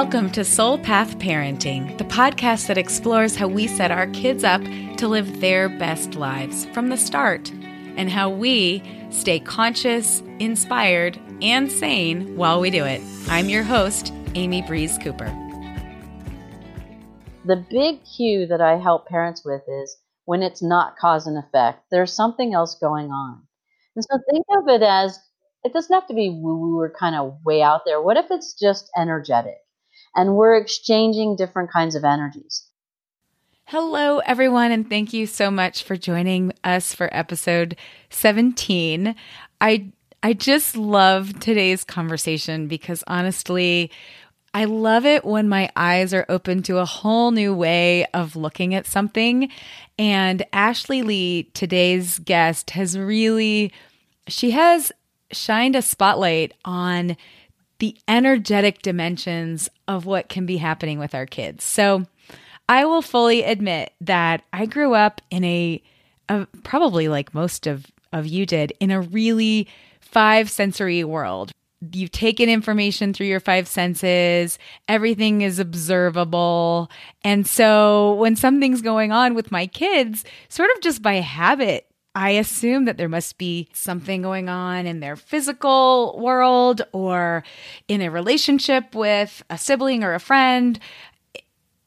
Welcome to Soul Path Parenting, the podcast that explores how we set our kids up to live their best lives from the start and how we stay conscious, inspired, and sane while we do it. I'm your host, Amy Breeze Cooper. The big cue that I help parents with is when it's not cause and effect, there's something else going on. And so think of it as it doesn't have to be woo woo or kind of way out there. What if it's just energetic? And we're exchanging different kinds of energies. Hello, everyone, and thank you so much for joining us for episode 17. I I just love today's conversation because honestly, I love it when my eyes are open to a whole new way of looking at something. And Ashley Lee, today's guest, has really she has shined a spotlight on the energetic dimensions of what can be happening with our kids. So I will fully admit that I grew up in a, a probably like most of, of you did, in a really five sensory world. You take in information through your five senses, everything is observable. And so when something's going on with my kids, sort of just by habit, I assume that there must be something going on in their physical world or in a relationship with a sibling or a friend.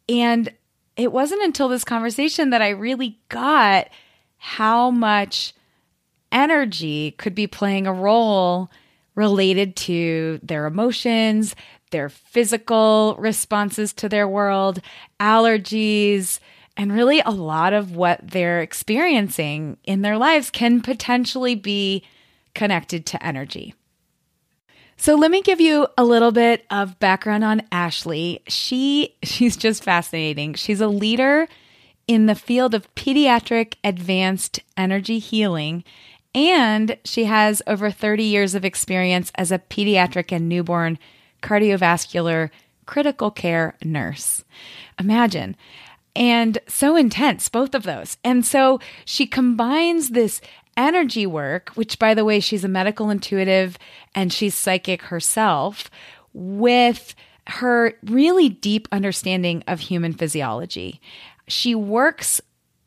And it wasn't until this conversation that I really got how much energy could be playing a role related to their emotions, their physical responses to their world, allergies, and really, a lot of what they're experiencing in their lives can potentially be connected to energy. So let me give you a little bit of background on Ashley. She she's just fascinating. She's a leader in the field of pediatric advanced energy healing and she has over 30 years of experience as a pediatric and newborn cardiovascular critical care nurse. Imagine and so intense, both of those. And so she combines this energy work, which, by the way, she's a medical intuitive and she's psychic herself, with her really deep understanding of human physiology. She works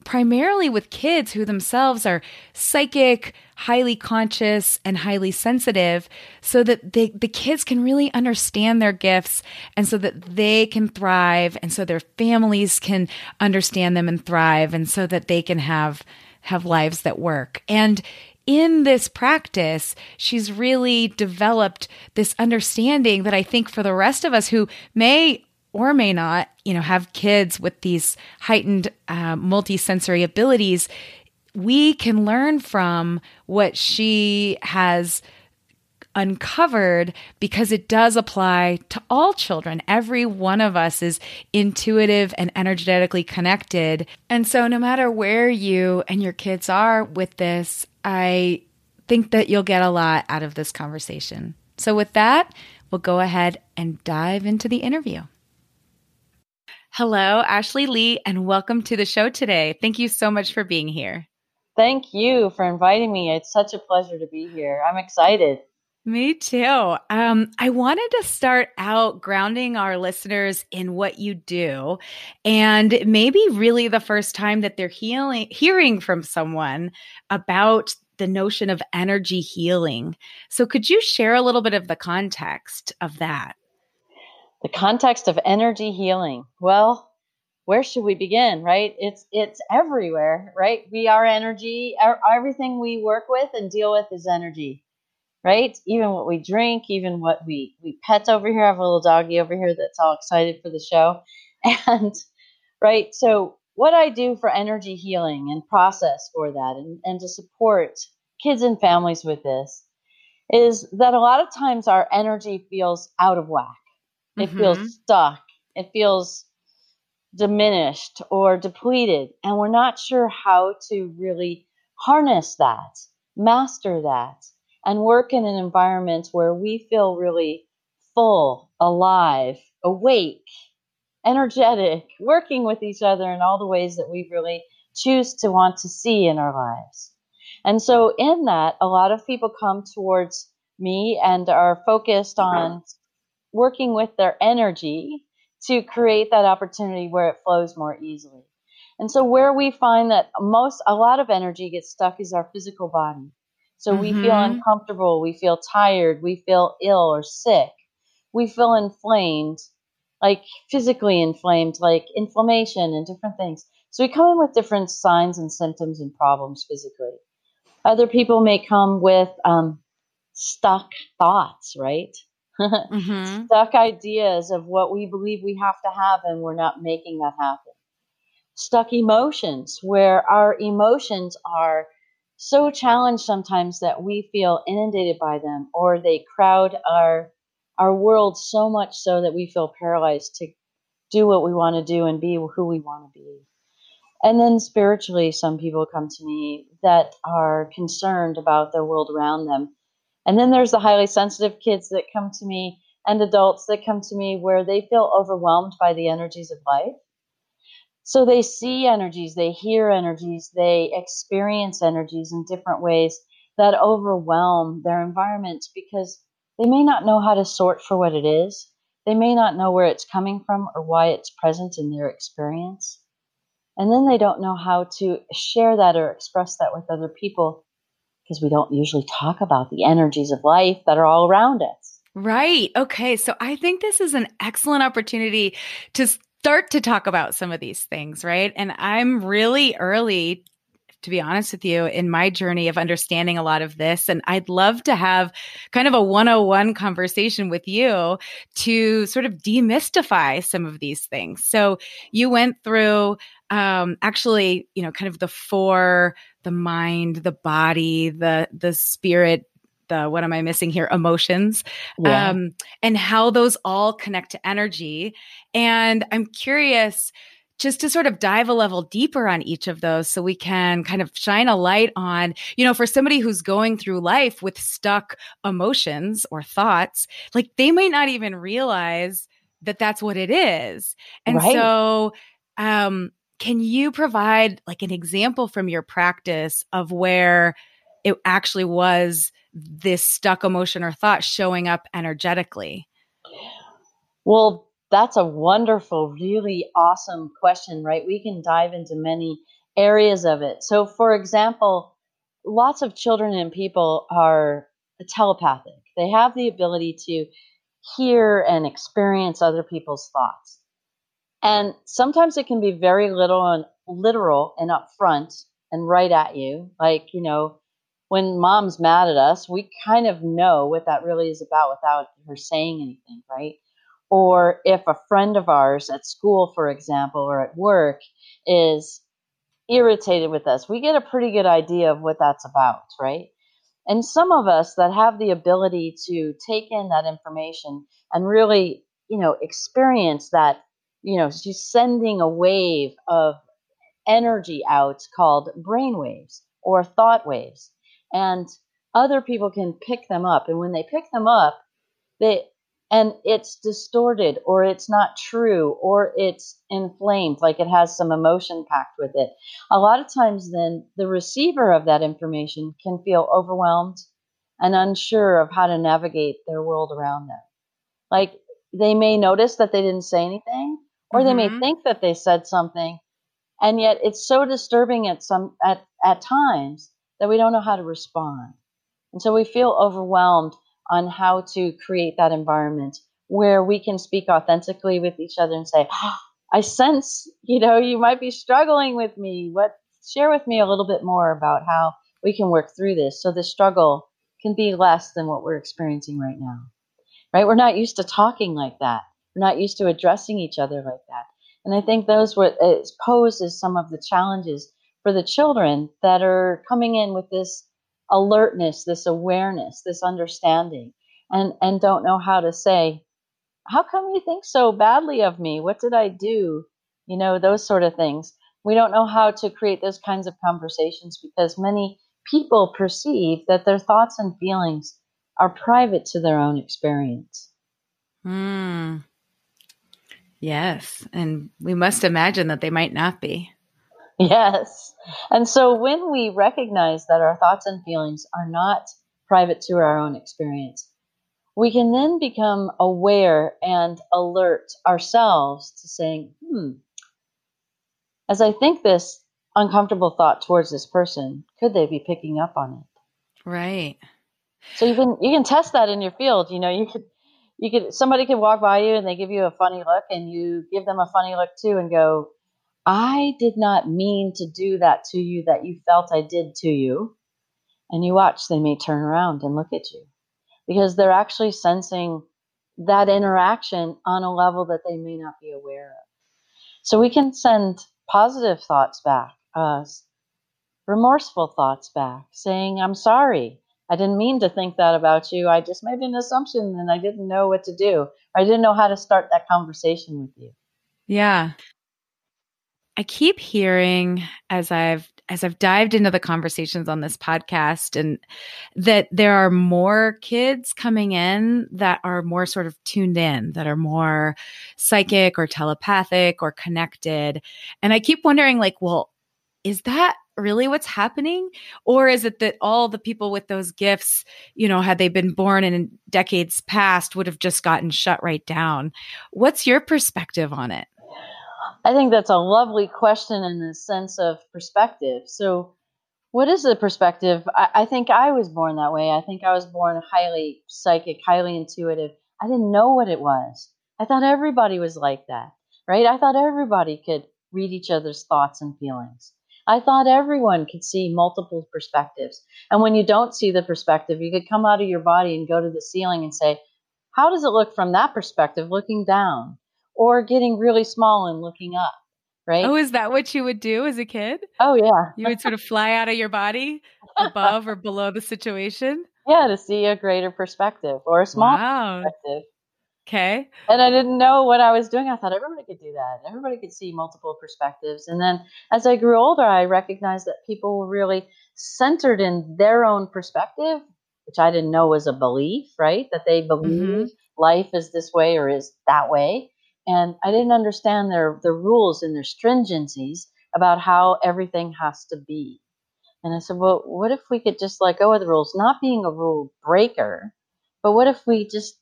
primarily with kids who themselves are psychic, highly conscious, and highly sensitive, so that they, the kids can really understand their gifts and so that they can thrive, and so their families can understand them and thrive, and so that they can have have lives that work. And in this practice, she's really developed this understanding that I think for the rest of us who may or may not, you know, have kids with these heightened uh, multisensory abilities, we can learn from what she has uncovered because it does apply to all children. Every one of us is intuitive and energetically connected. And so, no matter where you and your kids are with this, I think that you'll get a lot out of this conversation. So, with that, we'll go ahead and dive into the interview. Hello, Ashley Lee, and welcome to the show today. Thank you so much for being here. Thank you for inviting me. It's such a pleasure to be here. I'm excited. Me too. Um, I wanted to start out grounding our listeners in what you do, and maybe really the first time that they're healing, hearing from someone about the notion of energy healing. So, could you share a little bit of the context of that? The context of energy healing. Well, where should we begin, right? It's it's everywhere, right? We are energy. everything we work with and deal with is energy, right? Even what we drink, even what we we pets over here. I have a little doggy over here that's all excited for the show, and right. So what I do for energy healing and process for that, and and to support kids and families with this, is that a lot of times our energy feels out of whack it mm-hmm. feels stuck. It feels diminished or depleted. And we're not sure how to really harness that, master that, and work in an environment where we feel really full, alive, awake, energetic, working with each other in all the ways that we really choose to want to see in our lives. And so, in that, a lot of people come towards me and are focused on working with their energy to create that opportunity where it flows more easily. And so where we find that most a lot of energy gets stuck is our physical body. So mm-hmm. we feel mm-hmm. uncomfortable, we feel tired, we feel ill or sick. We feel inflamed, like physically inflamed, like inflammation and different things. So we come in with different signs and symptoms and problems physically. Other people may come with um, stuck thoughts, right? mm-hmm. Stuck ideas of what we believe we have to have, and we're not making that happen. Stuck emotions, where our emotions are so challenged sometimes that we feel inundated by them, or they crowd our our world so much so that we feel paralyzed to do what we want to do and be who we want to be. And then spiritually, some people come to me that are concerned about their world around them and then there's the highly sensitive kids that come to me and adults that come to me where they feel overwhelmed by the energies of life. So they see energies, they hear energies, they experience energies in different ways that overwhelm their environments because they may not know how to sort for what it is. They may not know where it's coming from or why it's present in their experience. And then they don't know how to share that or express that with other people because we don't usually talk about the energies of life that are all around us. Right. Okay. So I think this is an excellent opportunity to start to talk about some of these things, right? And I'm really early to be honest with you, in my journey of understanding a lot of this. And I'd love to have kind of a 101 conversation with you to sort of demystify some of these things. So you went through um, actually, you know, kind of the four the mind, the body, the the spirit, the what am I missing here? Emotions, yeah. um, and how those all connect to energy. And I'm curious just to sort of dive a level deeper on each of those so we can kind of shine a light on, you know, for somebody who's going through life with stuck emotions or thoughts, like they might not even realize that that's what it is. And right. so, um, can you provide like an example from your practice of where it actually was this stuck emotion or thought showing up energetically? Well, that's a wonderful, really awesome question, right? We can dive into many areas of it. So, for example, lots of children and people are telepathic, they have the ability to hear and experience other people's thoughts. And sometimes it can be very little and literal and upfront and right at you. Like, you know, when mom's mad at us, we kind of know what that really is about without her saying anything, right? Or if a friend of ours at school, for example, or at work is irritated with us, we get a pretty good idea of what that's about, right? And some of us that have the ability to take in that information and really, you know, experience that you know, she's sending a wave of energy out called brain waves or thought waves. And other people can pick them up. And when they pick them up, they and it's distorted or it's not true or it's inflamed, like it has some emotion packed with it. A lot of times, then the receiver of that information can feel overwhelmed and unsure of how to navigate their world around them. Like they may notice that they didn't say anything, or mm-hmm. they may mm-hmm. think that they said something and yet it's so disturbing at some at, at times that we don't know how to respond and so we feel overwhelmed on how to create that environment where we can speak authentically with each other and say oh, i sense you know you might be struggling with me. What share with me a little bit more about how we can work through this. So the struggle can be less than what we're experiencing right now right? We're not used to talking like that. We're not used to addressing each other like that. And I think those what it poses some of the challenges for the children that are coming in with this alertness, this awareness, this understanding, and and don't know how to say, "How come you think so badly of me? What did I do?" You know, those sort of things. We don't know how to create those kinds of conversations because many people perceive that their thoughts and feelings are private to their own experience. Hmm. Yes. And we must imagine that they might not be. Yes. And so when we recognize that our thoughts and feelings are not private to our own experience, we can then become aware and alert ourselves to saying, hmm, as I think this uncomfortable thought towards this person, could they be picking up on it? Right. So you can you can test that in your field. You know, you could you could somebody could walk by you and they give you a funny look and you give them a funny look too and go, I did not mean to do that to you that you felt I did to you. And you watch, they may turn around and look at you because they're actually sensing that interaction on a level that they may not be aware of. So we can send positive thoughts back, uh, remorseful thoughts back, saying, I'm sorry. I didn't mean to think that about you. I just made an assumption and I didn't know what to do. I didn't know how to start that conversation with you. Yeah. I keep hearing as I've as I've dived into the conversations on this podcast and that there are more kids coming in that are more sort of tuned in, that are more psychic or telepathic or connected. And I keep wondering like, well, is that really what's happening? Or is it that all the people with those gifts you know had they been born in decades past would have just gotten shut right down? What's your perspective on it I think that's a lovely question in the sense of perspective. So, what is the perspective? I, I, think I was born that way. I think I was born highly psychic, highly intuitive. I didn't know what it was. I thought everybody was like that, right? I thought everybody could read each other's thoughts and feelings. I thought everyone could see multiple perspectives. And when you don't see the perspective, you could come out of your body and go to the ceiling and say, How does it look from that perspective, looking down? Or getting really small and looking up, right? Oh, is that what you would do as a kid? Oh, yeah. You would sort of fly out of your body above or below the situation? Yeah, to see a greater perspective or a small wow. perspective. Okay. And I didn't know what I was doing. I thought everybody could do that. Everybody could see multiple perspectives. And then as I grew older, I recognized that people were really centered in their own perspective, which I didn't know was a belief, right? That they believe mm-hmm. life is this way or is that way and I didn't understand their the rules and their stringencies about how everything has to be. And I said, well, what if we could just let go of the rules, not being a rule breaker, but what if we just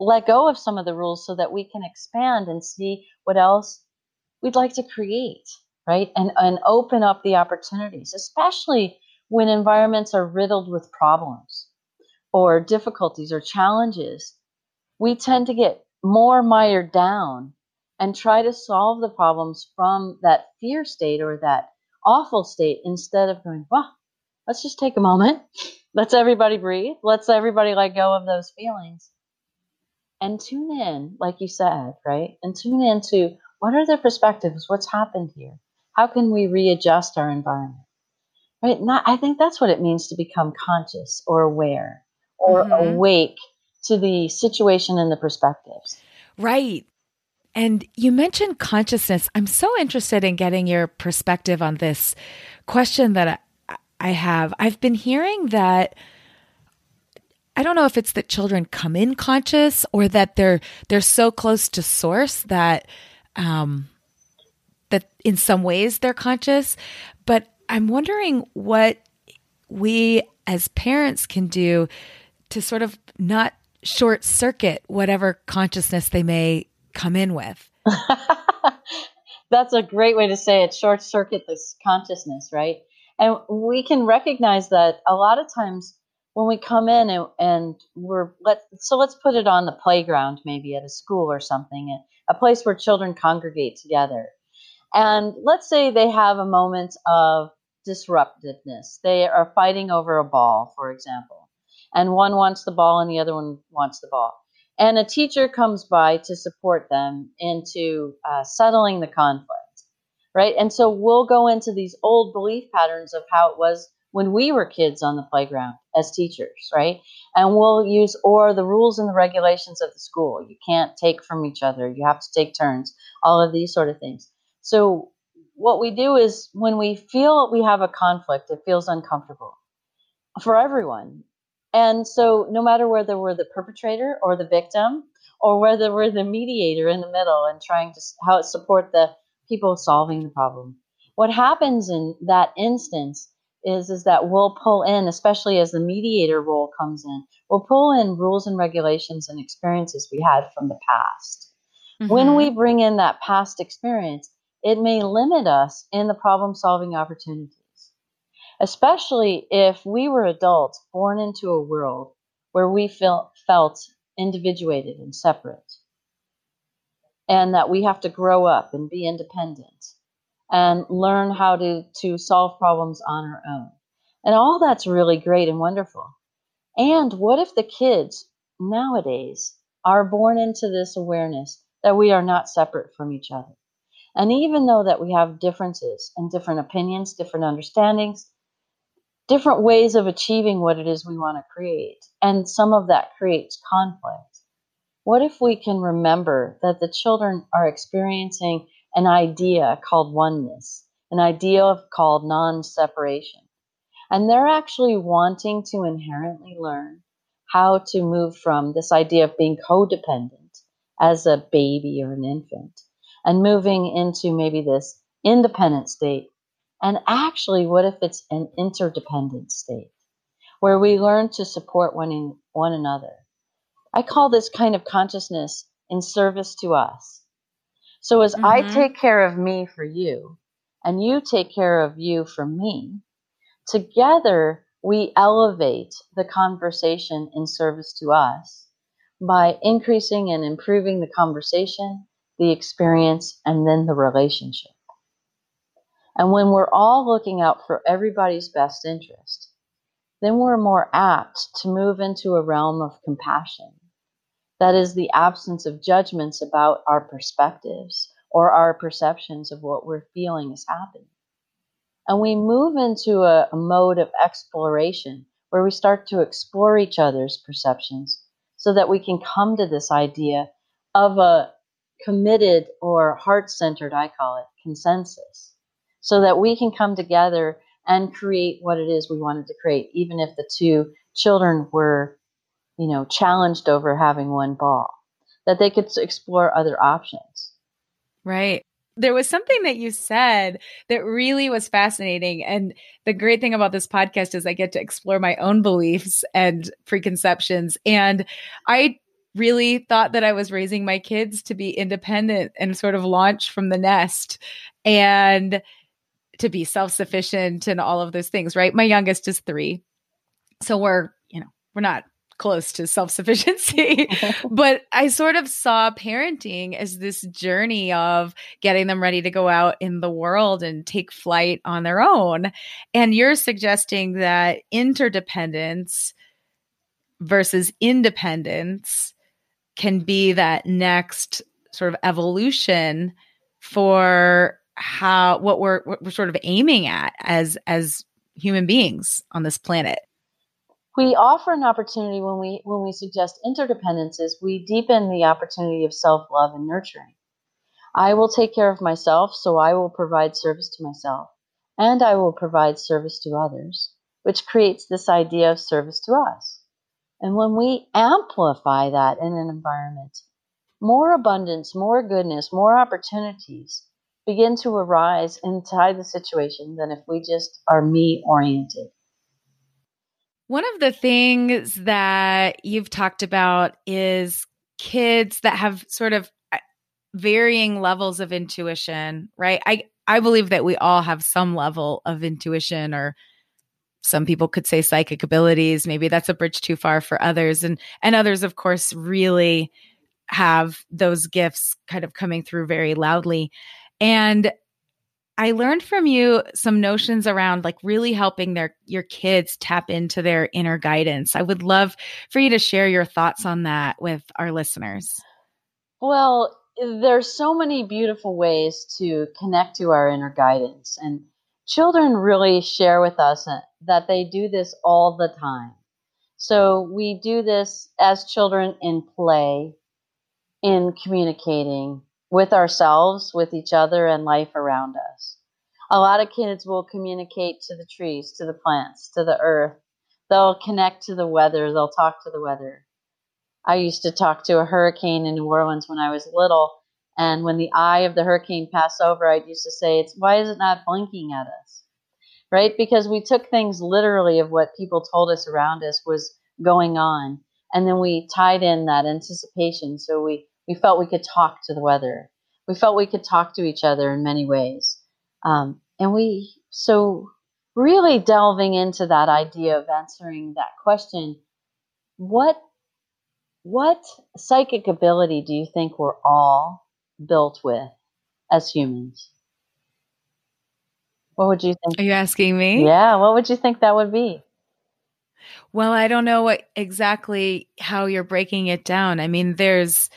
let go of some of the rules so that we can expand and see what else we'd like to create, right? And and open up the opportunities, especially when environments are riddled with problems or difficulties or challenges. We tend to get more mired down and try to solve the problems from that fear state or that awful state instead of going, well, let's just take a moment. Let's everybody breathe. Let's everybody let go of those feelings and tune in, like you said, right? And tune into what are the perspectives? What's happened here? How can we readjust our environment? Right? Not, I think that's what it means to become conscious or aware or mm-hmm. awake to the situation and the perspectives. Right. And you mentioned consciousness. I'm so interested in getting your perspective on this question that I, have. I've been hearing that I don't know if it's that children come in conscious or that they're they're so close to source that um that in some ways they're conscious, but I'm wondering what we as parents can do to sort of not short circuit whatever consciousness they may come in with. That's a great way to say it short circuit this consciousness, right? And we can recognize that a lot of times when we come in and, and we're let so let's put it on the playground maybe at a school or something a place where children congregate together and let's say they have a moment of disruptiveness they are fighting over a ball for example and one wants the ball and the other one wants the ball. And a teacher comes by to support them into uh, settling the conflict, right? And so we'll go into these old belief patterns of how it was when we were kids on the playground as teachers, right? And we'll use, or the rules and the regulations of the school. You can't take from each other, you have to take turns, all of these sort of things. So, what we do is when we feel we have a conflict, it feels uncomfortable for everyone. And so, no matter whether we're the perpetrator or the victim, or whether we're the mediator in the middle and trying to how support the people solving the problem, what happens in that instance is is that we'll pull in, especially as the mediator role comes in, we'll pull in rules and regulations and experiences we had from the past. Mm-hmm. When we bring in that past experience, it may limit us in the problem solving opportunities, especially if we were adults born into a world where we felt, felt individuated and separate, and that we have to grow up and be independent and learn how to, to solve problems on our own. And all that's really great and wonderful. And what if the kids nowadays are born into this awareness that we are not separate from each other? And even though that we have differences and different opinions, different understandings, different ways of achieving what it is we want to create, and some of that creates conflict. What if we can remember that the children are experiencing an idea called oneness, an idea called non separation? And they're actually wanting to inherently learn how to move from this idea of being codependent as a baby or an infant and moving into maybe this independent state. And actually, what if it's an interdependent state where we learn to support one, in, one another? I call this kind of consciousness in service to us. So as mm-hmm. I take care of me for you, and you take care of you for me, Together, we elevate the conversation in service to us by increasing and improving the conversation, the experience, and then the relationship. And when we're all looking out for everybody's best interest, then we're more apt to move into a realm of compassion. That is the absence of judgments about our perspectives or our perceptions of what we're feeling is happening. And we move into a, a mode of exploration where we start to explore each other's perceptions so that we can come to this idea of a committed or heart centered, I call it, consensus, so that we can come together and create what it is we wanted to create, even if the two children were, you know, challenged over having one ball, that they could explore other options. Right there was something that you said that really was fascinating. And the great thing about this podcast is I get to explore my own beliefs and preconceptions. And I really thought that I was raising my kids to be independent and sort of launch from the nest and to be self sufficient and all of those things, right? My youngest is three. So we're, you know, we're not close to self sufficiency. but I sort of saw parenting as this journey of getting them ready to go out in the world and take flight on their own. And you're suggesting that interdependence versus independence can be that next sort of evolution for how what we're what we're sort of aiming at as as human beings on this planet. We offer an opportunity when we when we suggest interdependences we deepen the opportunity of self-love and nurturing. I will take care of myself so i will provide service to myself and i will provide service to others which creates this idea of service to us. And when we amplify that in an environment more abundance more goodness more opportunities begin to arise inside the situation than if we just are me oriented one of the things that you've talked about is kids that have sort of uh, varying levels of intuition, right? I I believe that we all have some level of intuition or some people could say psychic abilities, maybe that's a bridge too far for others and and others of course really have those gifts kind of coming through very loudly. And I learned from you some notions around like really helping their your kids tap into their inner guidance. I would love for you to share your thoughts on that with our listeners. Well, there's so many beautiful ways to connect to our inner guidance and children really share with us uh, that they do this all the time. So we do this as children in play, in communicating, with ourselves, with each other, and life around us. A lot of kids will communicate to the trees, to the plants, to the earth. They'll connect to the weather, they'll talk to the weather. I used to talk to a hurricane in New Orleans when I was little, and when the eye of the hurricane passed over, I used to say, "It's why is it not blinking at us?" Right? Because we took things literally of what people told us around us was going on, And then we tied in that anticipation. So we, we felt we could talk to the weather. We felt we could talk to each other in many ways. Um, and we, so really delving into that idea of answering that question, what, what psychic ability do you think we're all built with as humans? What would you think? Are you asking me? Yeah, what would you think that would be? Well, I don't know what exactly how you're breaking it down. I mean, there's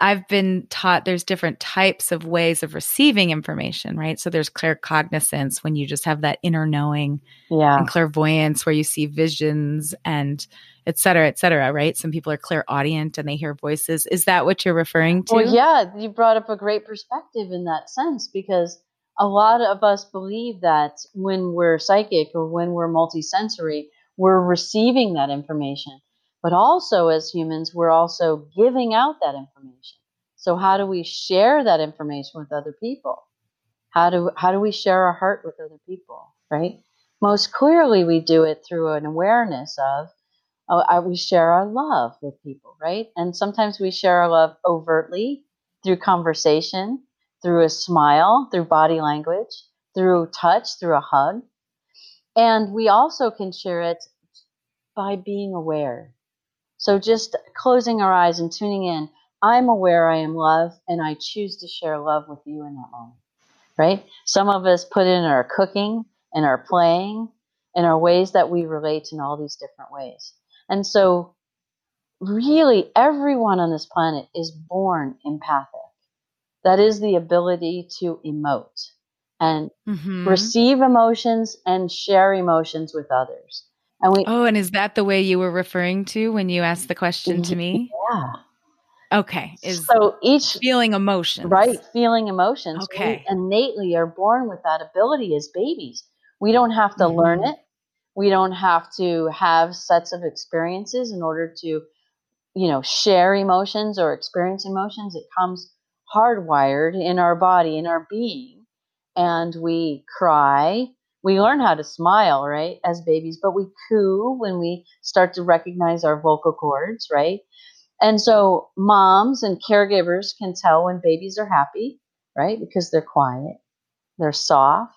I've been taught there's different types of ways of receiving information, right? So there's claircognizance when you just have that inner knowing, yeah, and clairvoyance where you see visions and et cetera, et cetera, right? Some people are clairaudient and they hear voices. Is that what you're referring to? Well, yeah, you brought up a great perspective in that sense because a lot of us believe that when we're psychic or when we're multisensory, we're receiving that information. But also, as humans, we're also giving out that information. So, how do we share that information with other people? How do, how do we share our heart with other people, right? Most clearly, we do it through an awareness of, uh, we share our love with people, right? And sometimes we share our love overtly through conversation, through a smile, through body language, through touch, through a hug. And we also can share it by being aware. So just closing our eyes and tuning in. I'm aware I am love and I choose to share love with you in that moment. Right? Some of us put in our cooking and our playing and our ways that we relate in all these different ways. And so really everyone on this planet is born empathic. That is the ability to emote and mm-hmm. receive emotions and share emotions with others. And we Oh, and is that the way you were referring to when you asked the question to me? Yeah. Okay. Is so each feeling emotions. Right, feeling emotions. Okay. We innately are born with that ability as babies. We don't have to mm-hmm. learn it. We don't have to have sets of experiences in order to, you know, share emotions or experience emotions. It comes hardwired in our body, in our being. And we cry, we learn how to smile, right, as babies, but we coo when we start to recognize our vocal cords, right? And so moms and caregivers can tell when babies are happy, right? Because they're quiet, they're soft,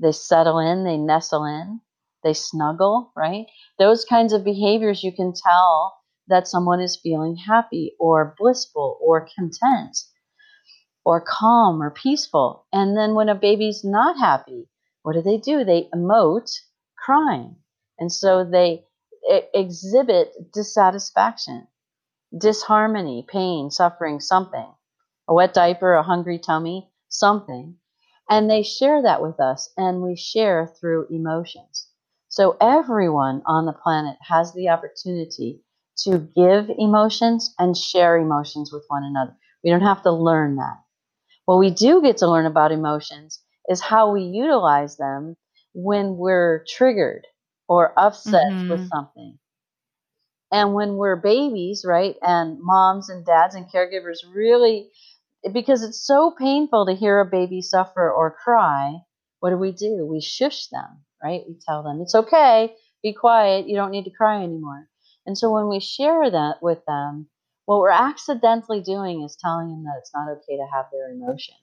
they settle in, they nestle in, they snuggle, right? Those kinds of behaviors you can tell that someone is feeling happy or blissful or content or calm or peaceful. And then when a baby's not happy, what do they do? They emote crying. And so they exhibit dissatisfaction, disharmony, pain, suffering, something. A wet diaper, a hungry tummy, something. And they share that with us, and we share through emotions. So everyone on the planet has the opportunity to give emotions and share emotions with one another. We don't have to learn that. What we do get to learn about emotions is how we utilize them when we're triggered or upset mm-hmm. with something. And when we're babies, right, and moms and dads and caregivers really, because it's so painful to hear a baby suffer or cry, what do we do? We shush them, right? We tell them, it's okay, be quiet, you don't need to cry anymore. And so when we share that with them, what we're accidentally doing is telling them that it's not okay to have their emotion.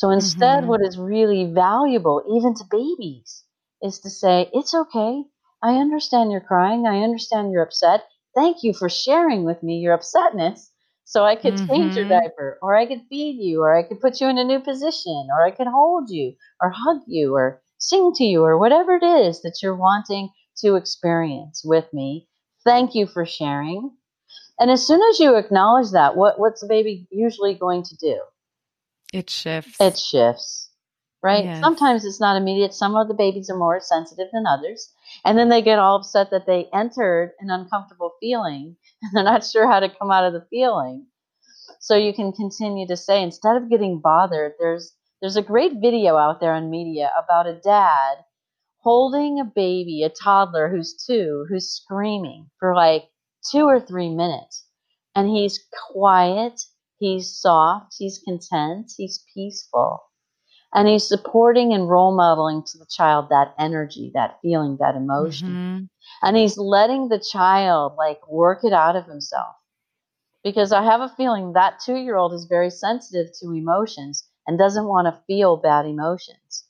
So instead, mm-hmm. what is really valuable, even to babies, is to say, It's okay. I understand you're crying. I understand you're upset. Thank you for sharing with me your upsetness so I could mm-hmm. change your mm-hmm. diaper, or I could feed you, or I could put you in a new position, or I could hold you, or hug you, or sing to you, or whatever it is that you're wanting to experience with me. Thank you for sharing. And as soon as you acknowledge that, what, what's the baby usually going to do? It shifts. It shifts, right? Yes. Sometimes it's not immediate. Some of the babies are more sensitive than others. And then they get all upset that they entered an uncomfortable feeling and they're not sure how to come out of the feeling. So you can continue to say, instead of getting bothered, there's there's a great video out there on media about a dad holding a baby, a toddler who's two, who's screaming for like two or three minutes. And he's quiet He's soft, he's content, he's peaceful. And he's supporting and role modeling to the child that energy, that feeling, that emotion. Mm-hmm. And he's letting the child like work it out of himself. Because I have a feeling that two year old is very sensitive to emotions and doesn't want to feel bad emotions.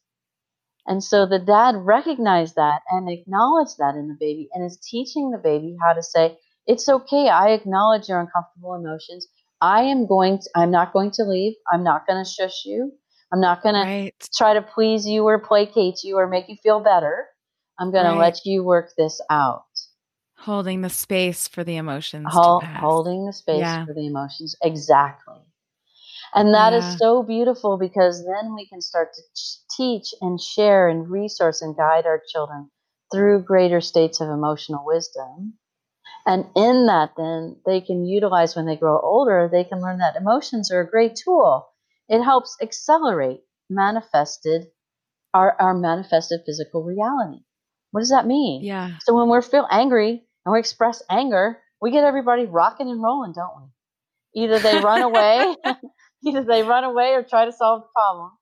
And so the dad recognized that and acknowledged that in the baby and is teaching the baby how to say, It's okay. I acknowledge your uncomfortable emotions. I am going to, I'm not going to leave. I'm not going to shush you. I'm not going right. to try to please you or placate you or make you feel better. I'm going right. to let you work this out. Holding the space for the emotions. Hold, holding the space yeah. for the emotions. Exactly. And that yeah. is so beautiful because then we can start to teach and share and resource and guide our children through greater states of emotional wisdom. And in that, then they can utilize when they grow older, they can learn that emotions are a great tool. It helps accelerate manifested our, our manifested physical reality. What does that mean? Yeah. So when we feel angry and we express anger, we get everybody rocking and rolling, don't we? Either they run away Either they run away or try to solve the problem.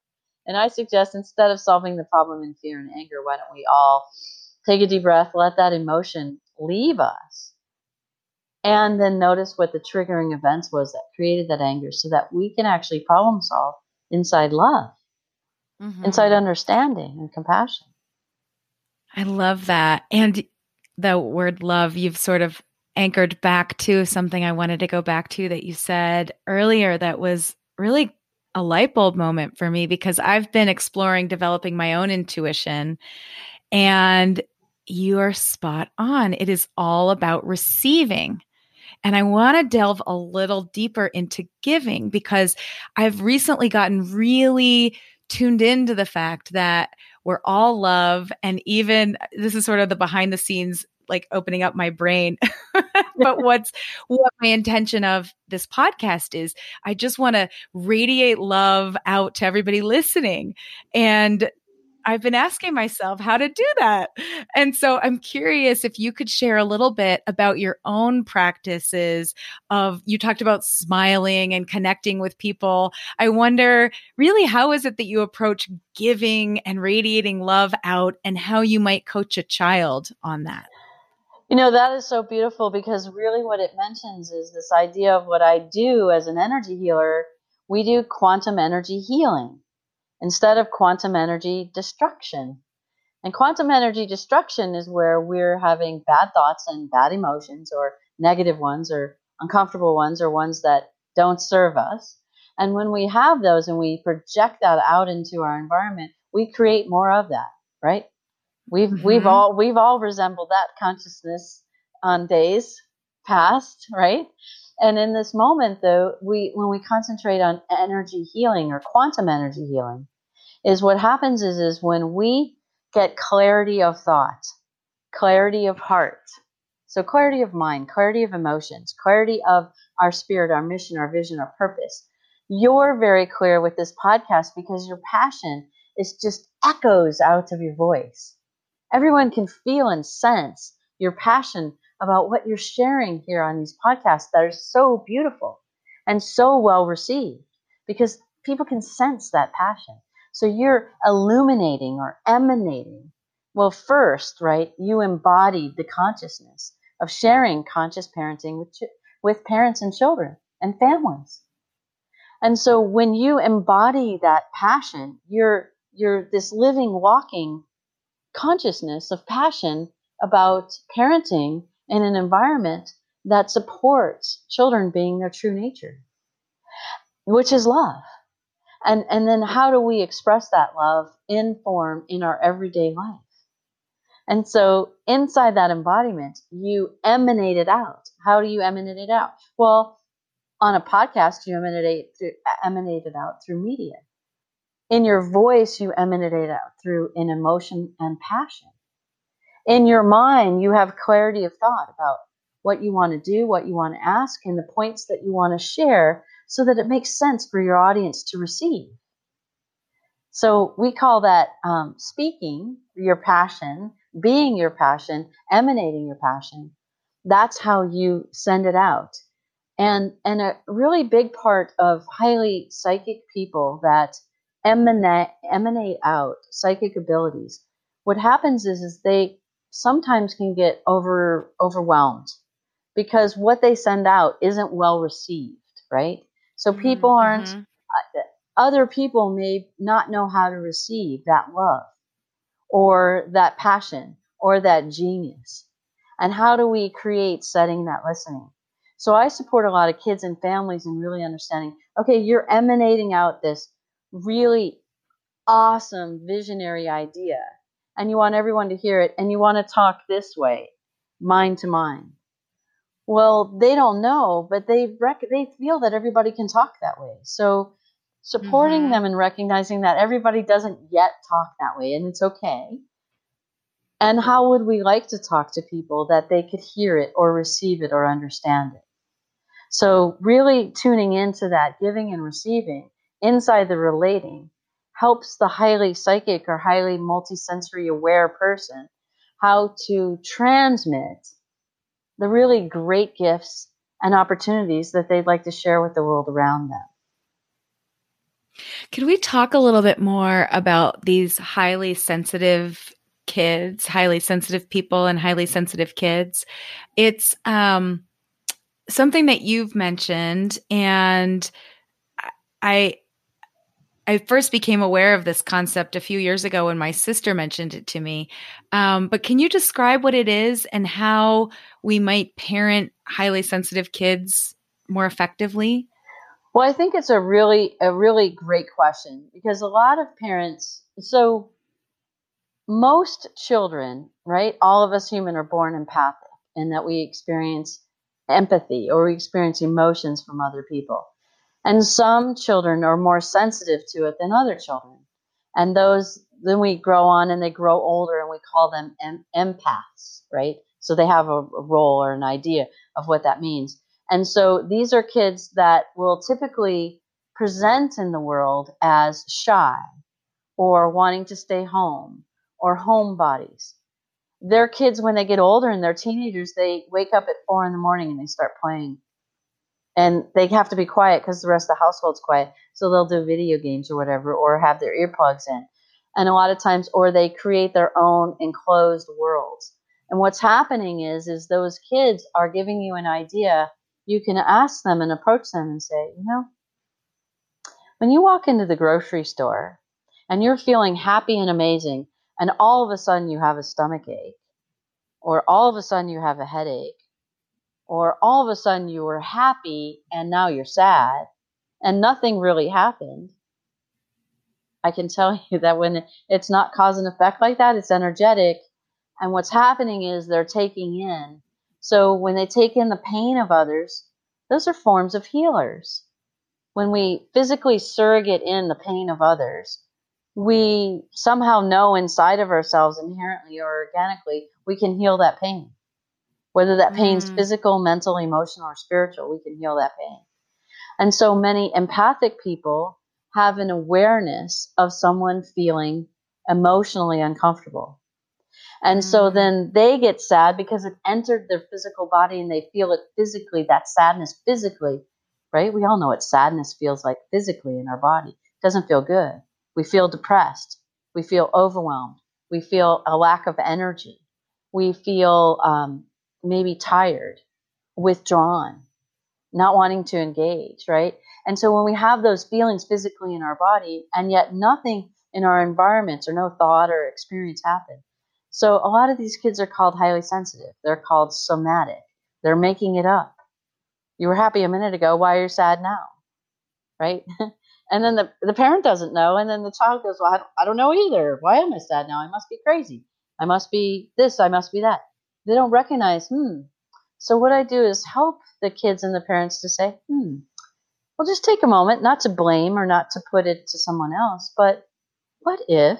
And I suggest instead of solving the problem in fear and anger, why don't we all take a deep breath, let that emotion leave us, and then notice what the triggering events was that created that anger so that we can actually problem solve inside love, mm-hmm. inside understanding and compassion. I love that. And the word love, you've sort of anchored back to something I wanted to go back to that you said earlier that was really a light bulb moment for me because I've been exploring developing my own intuition and you are spot on. It is all about receiving. And I want to delve a little deeper into giving because I've recently gotten really tuned into the fact that we're all love. And even this is sort of the behind the scenes like opening up my brain. but what's what my intention of this podcast is I just want to radiate love out to everybody listening. And I've been asking myself how to do that. And so I'm curious if you could share a little bit about your own practices of you talked about smiling and connecting with people. I wonder really how is it that you approach giving and radiating love out and how you might coach a child on that? You know, that is so beautiful because really what it mentions is this idea of what I do as an energy healer. We do quantum energy healing instead of quantum energy destruction. And quantum energy destruction is where we're having bad thoughts and bad emotions, or negative ones, or uncomfortable ones, or ones that don't serve us. And when we have those and we project that out into our environment, we create more of that, right? We've mm-hmm. we've all we've all resembled that consciousness on days past, right? And in this moment though, we when we concentrate on energy healing or quantum energy healing, is what happens is is when we get clarity of thought, clarity of heart. So clarity of mind, clarity of emotions, clarity of our spirit, our mission, our vision, our purpose. You're very clear with this podcast because your passion is just echoes out of your voice. Everyone can feel and sense your passion about what you're sharing here on these podcasts that are so beautiful and so well received because people can sense that passion. So you're illuminating or emanating. Well, first, right, you embodied the consciousness of sharing conscious parenting with, ch- with parents and children and families. And so when you embody that passion, you're you're this living, walking consciousness of passion about parenting in an environment that supports children being their true nature, which is love. And, and then how do we express that love in form in our everyday life? And so inside that embodiment, you emanate it out. How do you emanate it out? Well, on a podcast, you emanate, emanate it out through media in your voice, you emanate it out through an emotion and passion. In your mind, you have clarity of thought about what you want to do, what you want to ask, and the points that you want to share so that it makes sense for your audience to receive. So we call that um, speaking your passion, being your passion, emanating your passion. That's how you send it out. And, and a really big part of highly psychic people that emanate, emanate out psychic abilities, what happens is, is they sometimes can get over overwhelmed because what they send out isn't well received, right? So people mm-hmm. aren't uh, other people may not know how to receive that love or that passion or that genius. And how do we create setting that listening? So I support a lot of kids and families in really understanding, okay, you're emanating out this really awesome visionary idea and you want everyone to hear it and you want to talk this way, mind to mind. Well, they don't know, but they rec- they feel that everybody can talk that way. So supporting mm-hmm. them and recognizing that everybody doesn't yet talk that way and it's okay. And how would we like to talk to people that they could hear it or receive it or understand it? So, really tuning into that giving and receiving inside the relating helps the highly psychic or highly multisensory aware person how to transmit the really great gifts and opportunities that they'd like to share with the world around them. Could we talk a little bit more about these highly sensitive kids, highly sensitive people, and highly sensitive kids? It's um, something that you've mentioned, and I. I first became aware of this concept a few years ago when my sister mentioned it to me. Um, but can you describe what it is and how we might parent highly sensitive kids more effectively? Well, I think it's a really a really great question because a lot of parents so most children, right? All of us human are born empathic and that we experience empathy or we experience emotions from other people. And some children are more sensitive to it than other children. And those then we grow on and they grow older and we call them em- empaths, right? So they have a, a role or an idea of what that means. And so these are kids that will typically present in the world as shy or wanting to stay home or homebodies. They're kids when they get older and they're teenagers, they wake up at four in the morning and they start playing. And they have to be quiet because the rest of the household's quiet. So they'll do video games or whatever, or have their earplugs in. And a lot of times, or they create their own enclosed worlds. And what's happening is, is those kids are giving you an idea you can ask them and approach them and say, you know, when you walk into the grocery store and you're feeling happy and amazing, and all of a sudden you have a stomach ache, or all of a sudden you have a headache, or all of a sudden you were happy and now you're sad, and nothing really happened. I can tell you that when it's not cause and effect like that, it's energetic. And what's happening is they're taking in so when they take in the pain of others, those are forms of healers. When we physically surrogate in the pain of others, we somehow know inside of ourselves inherently or organically we can heal that pain. Whether that pain's mm. physical, mental, emotional, or spiritual, we can heal that pain. And so many empathic people have an awareness of someone feeling emotionally uncomfortable. And mm-hmm. so then they get sad because it entered their physical body and they feel it physically, that sadness physically, right? We all know what sadness feels like physically in our body. It doesn't feel good. We feel depressed. We feel overwhelmed. We feel a lack of energy. We feel um, maybe tired, withdrawn, not wanting to engage, right? And so when we have those feelings physically in our body and yet nothing in our environments or no thought or experience happen, so a lot of these kids are called highly sensitive. They're called somatic. They're making it up. You were happy a minute ago. Why are you sad now? Right? and then the, the parent doesn't know. And then the child goes, Well, I don't, I don't know either. Why am I sad now? I must be crazy. I must be this. I must be that. They don't recognize, hmm. So what I do is help the kids and the parents to say, hmm, well, just take a moment, not to blame or not to put it to someone else, but what if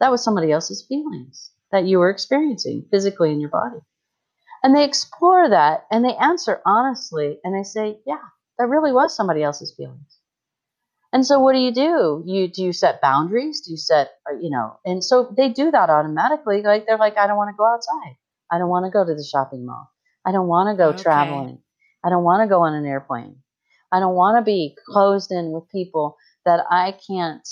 that was somebody else's feelings that you were experiencing physically in your body. And they explore that and they answer honestly and they say, yeah, that really was somebody else's feelings. And so what do you do? You do you set boundaries? Do you set uh, you know? And so they do that automatically. Like they're like, I don't want to go outside. I don't want to go to the shopping mall. I don't want to go okay. traveling. I don't want to go on an airplane. I don't want to be closed in with people that I can't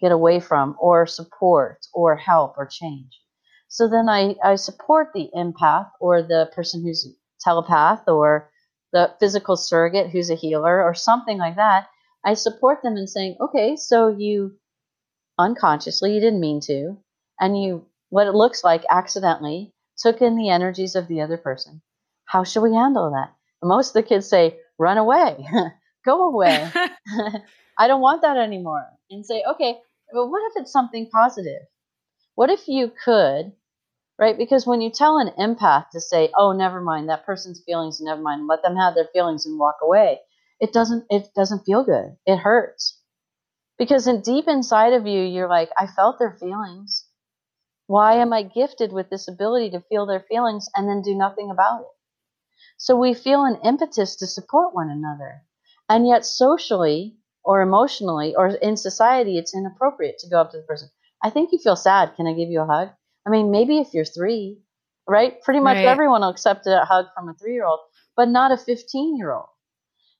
get away from or support or help or change. So then I, I support the empath or the person who's telepath or the physical surrogate who's a healer or something like that. I support them in saying, okay, so you unconsciously, you didn't mean to, and you, what it looks like accidentally, took in the energies of the other person. How should we handle that? most of the kids say, run away, go away. I don't want that anymore. And say, okay, but what if it's something positive? What if you could, right? Because when you tell an empath to say, oh, never mind, that person's feelings, never mind, let them have their feelings and walk away, it doesn't, it doesn't feel good. It hurts. Because in deep inside of you, you're like, I felt their feelings. Why am I gifted with this ability to feel their feelings and then do nothing about it? So we feel an impetus to support one another. And yet, socially or emotionally or in society, it's inappropriate to go up to the person. I think you feel sad. Can I give you a hug? I mean, maybe if you're three, right? Pretty much right. everyone will accept a hug from a three year old, but not a 15 year old.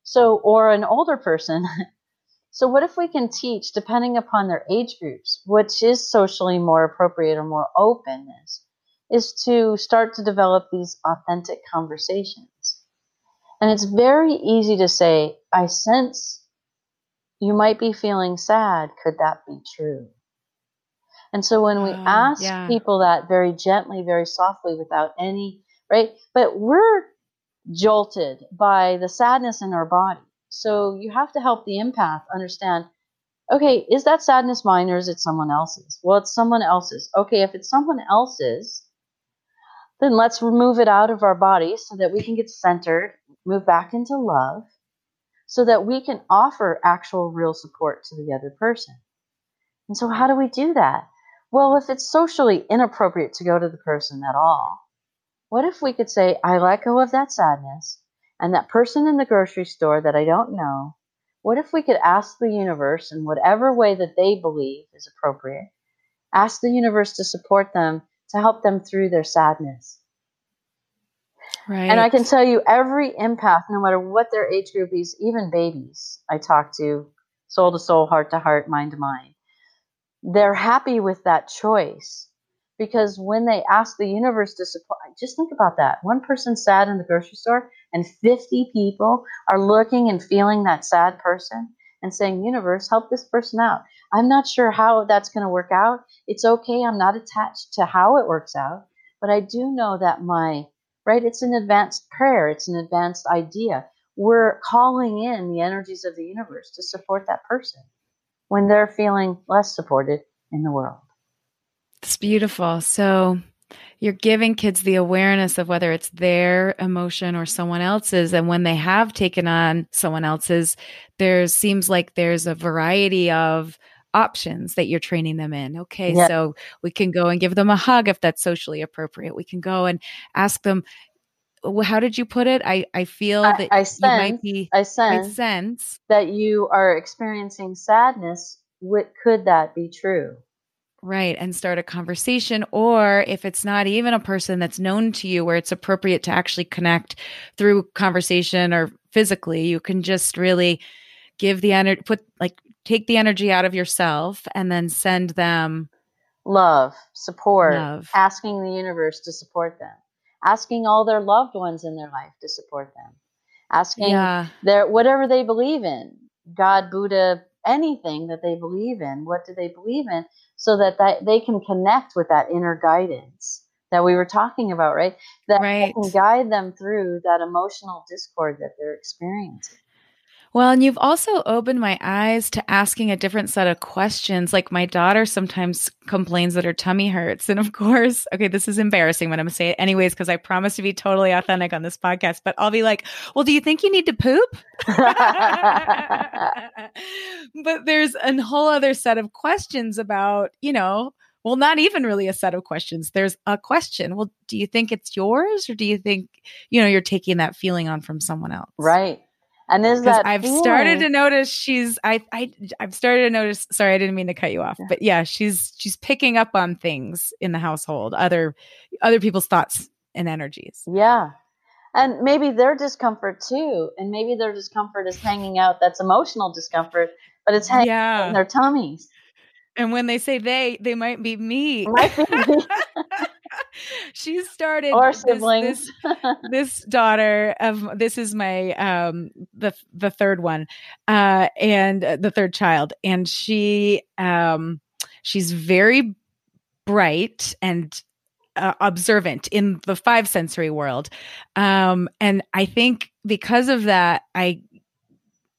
So, or an older person. so, what if we can teach, depending upon their age groups, which is socially more appropriate or more openness, is to start to develop these authentic conversations. And it's very easy to say, I sense you might be feeling sad. Could that be true? And so when we oh, ask yeah. people that very gently, very softly, without any, right? But we're jolted by the sadness in our body. So you have to help the empath understand okay, is that sadness mine or is it someone else's? Well, it's someone else's. Okay, if it's someone else's, then let's remove it out of our body so that we can get centered, move back into love, so that we can offer actual real support to the other person. And so, how do we do that? Well, if it's socially inappropriate to go to the person at all, what if we could say, I let go of that sadness and that person in the grocery store that I don't know? What if we could ask the universe in whatever way that they believe is appropriate, ask the universe to support them to help them through their sadness. Right. And I can tell you, every empath, no matter what their age group is, even babies I talk to, soul to soul, heart to heart, mind to mind, they're happy with that choice because when they ask the universe to support, just think about that. One person sad in the grocery store, and 50 people are looking and feeling that sad person and saying, Universe, help this person out. I'm not sure how that's going to work out. It's okay. I'm not attached to how it works out, but I do know that my, right, it's an advanced prayer, it's an advanced idea. We're calling in the energies of the universe to support that person when they're feeling less supported in the world. It's beautiful. So, you're giving kids the awareness of whether it's their emotion or someone else's and when they have taken on someone else's there seems like there's a variety of options that you're training them in okay yeah. so we can go and give them a hug if that's socially appropriate we can go and ask them how did you put it? I, I feel that I, I sense, you might be. I sense, I sense that you are experiencing sadness. What could that be true? Right. And start a conversation. Or if it's not even a person that's known to you, where it's appropriate to actually connect through conversation or physically, you can just really give the energy, put like take the energy out of yourself and then send them love, support, love. asking the universe to support them, asking all their loved ones in their life to support them, asking yeah. their whatever they believe in God, Buddha, anything that they believe in. What do they believe in? So that, that they can connect with that inner guidance that we were talking about, right? That right. can guide them through that emotional discord that they're experiencing. Well, and you've also opened my eyes to asking a different set of questions. Like my daughter sometimes complains that her tummy hurts. And of course, okay, this is embarrassing when I'm going to say it anyways, because I promise to be totally authentic on this podcast. But I'll be like, well, do you think you need to poop? but there's a whole other set of questions about, you know, well, not even really a set of questions. There's a question. Well, do you think it's yours or do you think, you know, you're taking that feeling on from someone else? Right. And is that I've feeling? started to notice she's I I I've started to notice sorry I didn't mean to cut you off yeah. but yeah she's she's picking up on things in the household other other people's thoughts and energies. Yeah. And maybe their discomfort too and maybe their discomfort is hanging out that's emotional discomfort but it's hanging yeah. in their tummies. And when they say they, they might be me. Might be me. she started or siblings. This, this, this, daughter of this is my um the the third one, uh, and uh, the third child, and she um she's very bright and uh, observant in the five sensory world. Um, and I think because of that, I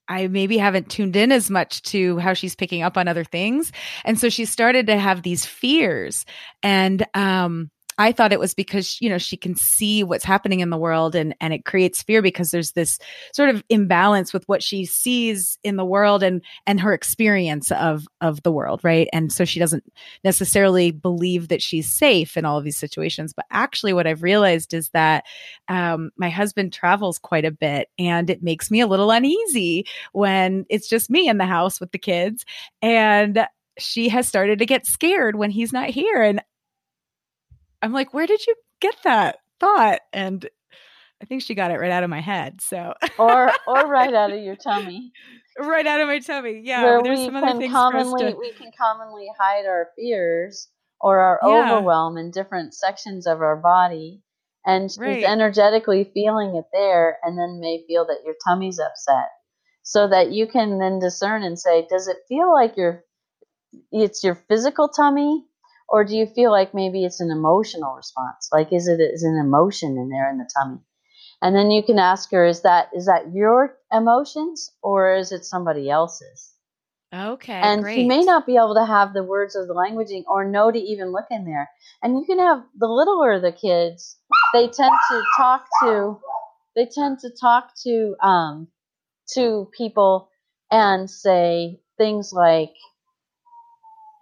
I maybe haven't tuned in as much to how she's picking up on other things. And so she started to have these fears. And um, I thought it was because you know she can see what's happening in the world and and it creates fear because there's this sort of imbalance with what she sees in the world and and her experience of of the world right? And so she doesn't necessarily believe that she's safe in all of these situations. But actually what I've realized is that um, my husband travels quite a bit and it makes me a little uneasy when it's just me in the house with the kids. And she has started to get scared when he's not here. And I'm like, where did you get that thought? And I think she got it right out of my head. So or or right out of your tummy. Right out of my tummy. Yeah. Where we can commonly to... we can commonly hide our fears or our yeah. overwhelm in different sections of our body. And she's right. energetically feeling it there and then may feel that your tummy's upset. So that you can then discern and say, does it feel like your it's your physical tummy or do you feel like maybe it's an emotional response? Like is it is an emotion in there in the tummy? And then you can ask her is that is that your emotions or is it somebody else's? Okay and great. she may not be able to have the words of the languaging or know to even look in there. And you can have the littler the kids they tend to talk to they tend to talk to um to people and say things like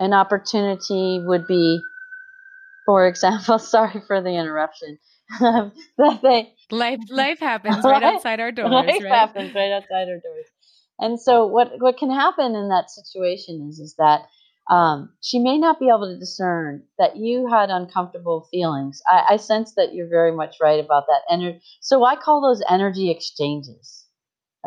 an opportunity would be, for example, sorry for the interruption. that they, life life happens right outside our doors. Life right? happens right outside our doors. And so what what can happen in that situation is is that um, she may not be able to discern that you had uncomfortable feelings. I, I sense that you're very much right about that energy. So I call those energy exchanges.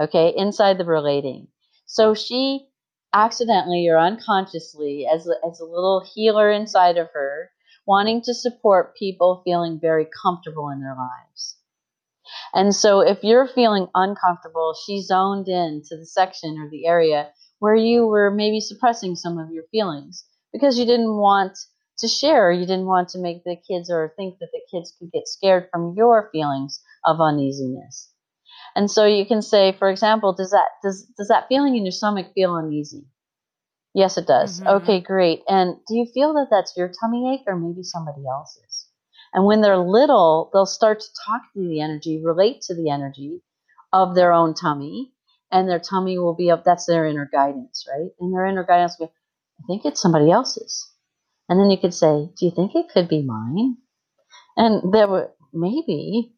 Okay, inside the relating. So she accidentally or unconsciously as, as a little healer inside of her, wanting to support people feeling very comfortable in their lives. And so if you're feeling uncomfortable, she zoned in to the section or the area where you were maybe suppressing some of your feelings because you didn't want to share, you didn't want to make the kids or think that the kids could get scared from your feelings of uneasiness. And so you can say, for example, does that does does that feeling in your stomach feel uneasy? Yes, it does. Mm-hmm. Okay, great. And do you feel that that's your tummy ache or maybe somebody else's? And when they're little, they'll start to talk to the energy, relate to the energy of their own tummy, and their tummy will be up. That's their inner guidance, right? And their inner guidance will be, I think it's somebody else's. And then you could say, Do you think it could be mine? And there were maybe,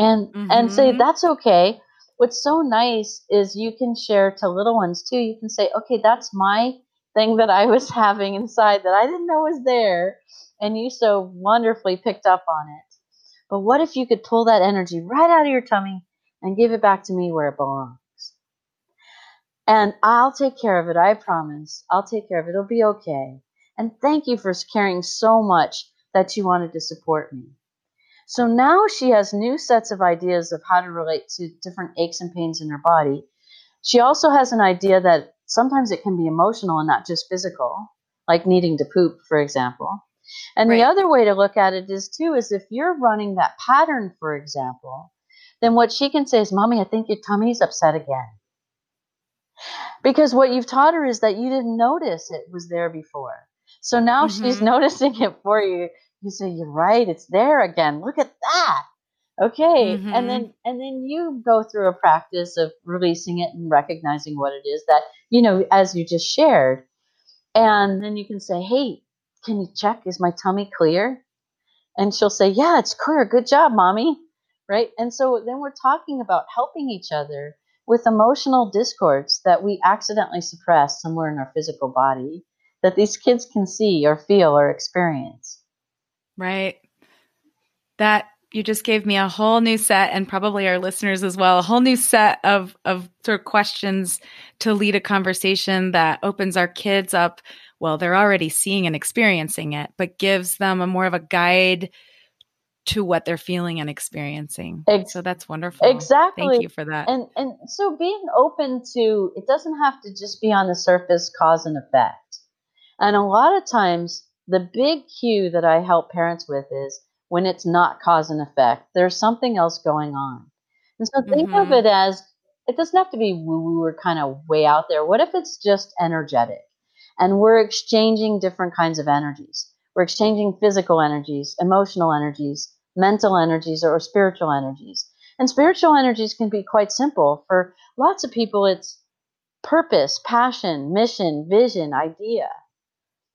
and mm-hmm. and say that's okay. What's so nice is you can share to little ones too. You can say okay that's my thing that i was having inside that i didn't know was there and you so wonderfully picked up on it. But what if you could pull that energy right out of your tummy and give it back to me where it belongs? And i'll take care of it i promise. I'll take care of it. It'll be okay. And thank you for caring so much that you wanted to support me so now she has new sets of ideas of how to relate to different aches and pains in her body. She also has an idea that sometimes it can be emotional and not just physical, like needing to poop, for example. And right. the other way to look at it is too is if you're running that pattern, for example, then what she can say is, Mommy, I think your tummy's upset again. Because what you've taught her is that you didn't notice it was there before. So now mm-hmm. she's noticing it for you you say you're right it's there again look at that. Okay mm-hmm. and then and then you go through a practice of releasing it and recognizing what it is that you know as you just shared and then you can say hey can you check? Is my tummy clear? And she'll say yeah it's clear good job mommy. Right and so then we're talking about helping each other with emotional discords that we accidentally suppress somewhere in our physical body that these kids can see or feel or experience Right. That you just gave me a whole new set and probably our listeners as well, a whole new set of of sort of questions to lead a conversation that opens our kids up. Well, they're already seeing and experiencing it, but gives them a more of a guide to what they're feeling and experiencing. Ex- so that's wonderful. Exactly. Thank you for that. And and so being open to it doesn't have to just be on the surface cause and effect. And a lot of times the big cue that I help parents with is when it's not cause and effect. There's something else going on. And so think mm-hmm. of it as it doesn't have to be woo woo or kind of way out there. What if it's just energetic? And we're exchanging different kinds of energies. We're exchanging physical energies, emotional energies, mental energies, or spiritual energies. And spiritual energies can be quite simple. For lots of people, it's purpose, passion, mission, vision, idea.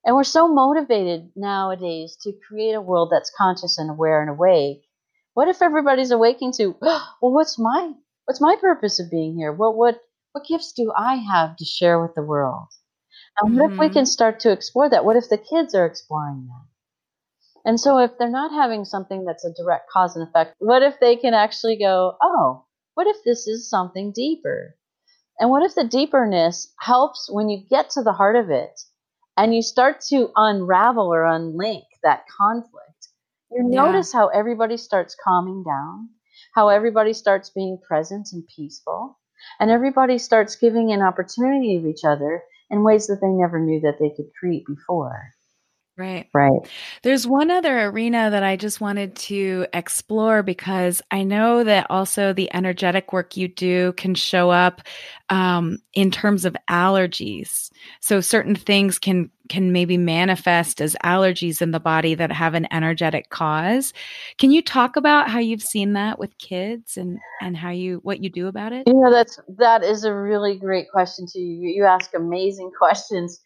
And we're so motivated nowadays to create a world that's conscious and aware and awake. What if everybody's awaking to, well, what's my what's my purpose of being here? What what what gifts do I have to share with the world? And mm-hmm. what if we mm-hmm. can start to explore that? What if the kids are exploring that? And so if they're not having something that's a direct cause and effect, what if they can actually go, oh, what if this is something deeper? And what if the deeperness helps when you get to the heart of it? And you start to unravel or unlink that conflict, you yeah. notice how everybody starts calming down, how everybody starts being present and peaceful, and everybody starts giving an opportunity of each other in ways that they never knew that they could create before. Right. Right. There's one other arena that I just wanted to explore because I know that also the energetic work you do can show up um, in terms of allergies. So certain things can can maybe manifest as allergies in the body that have an energetic cause. Can you talk about how you've seen that with kids and and how you what you do about it? You know that's that is a really great question to you. You ask amazing questions.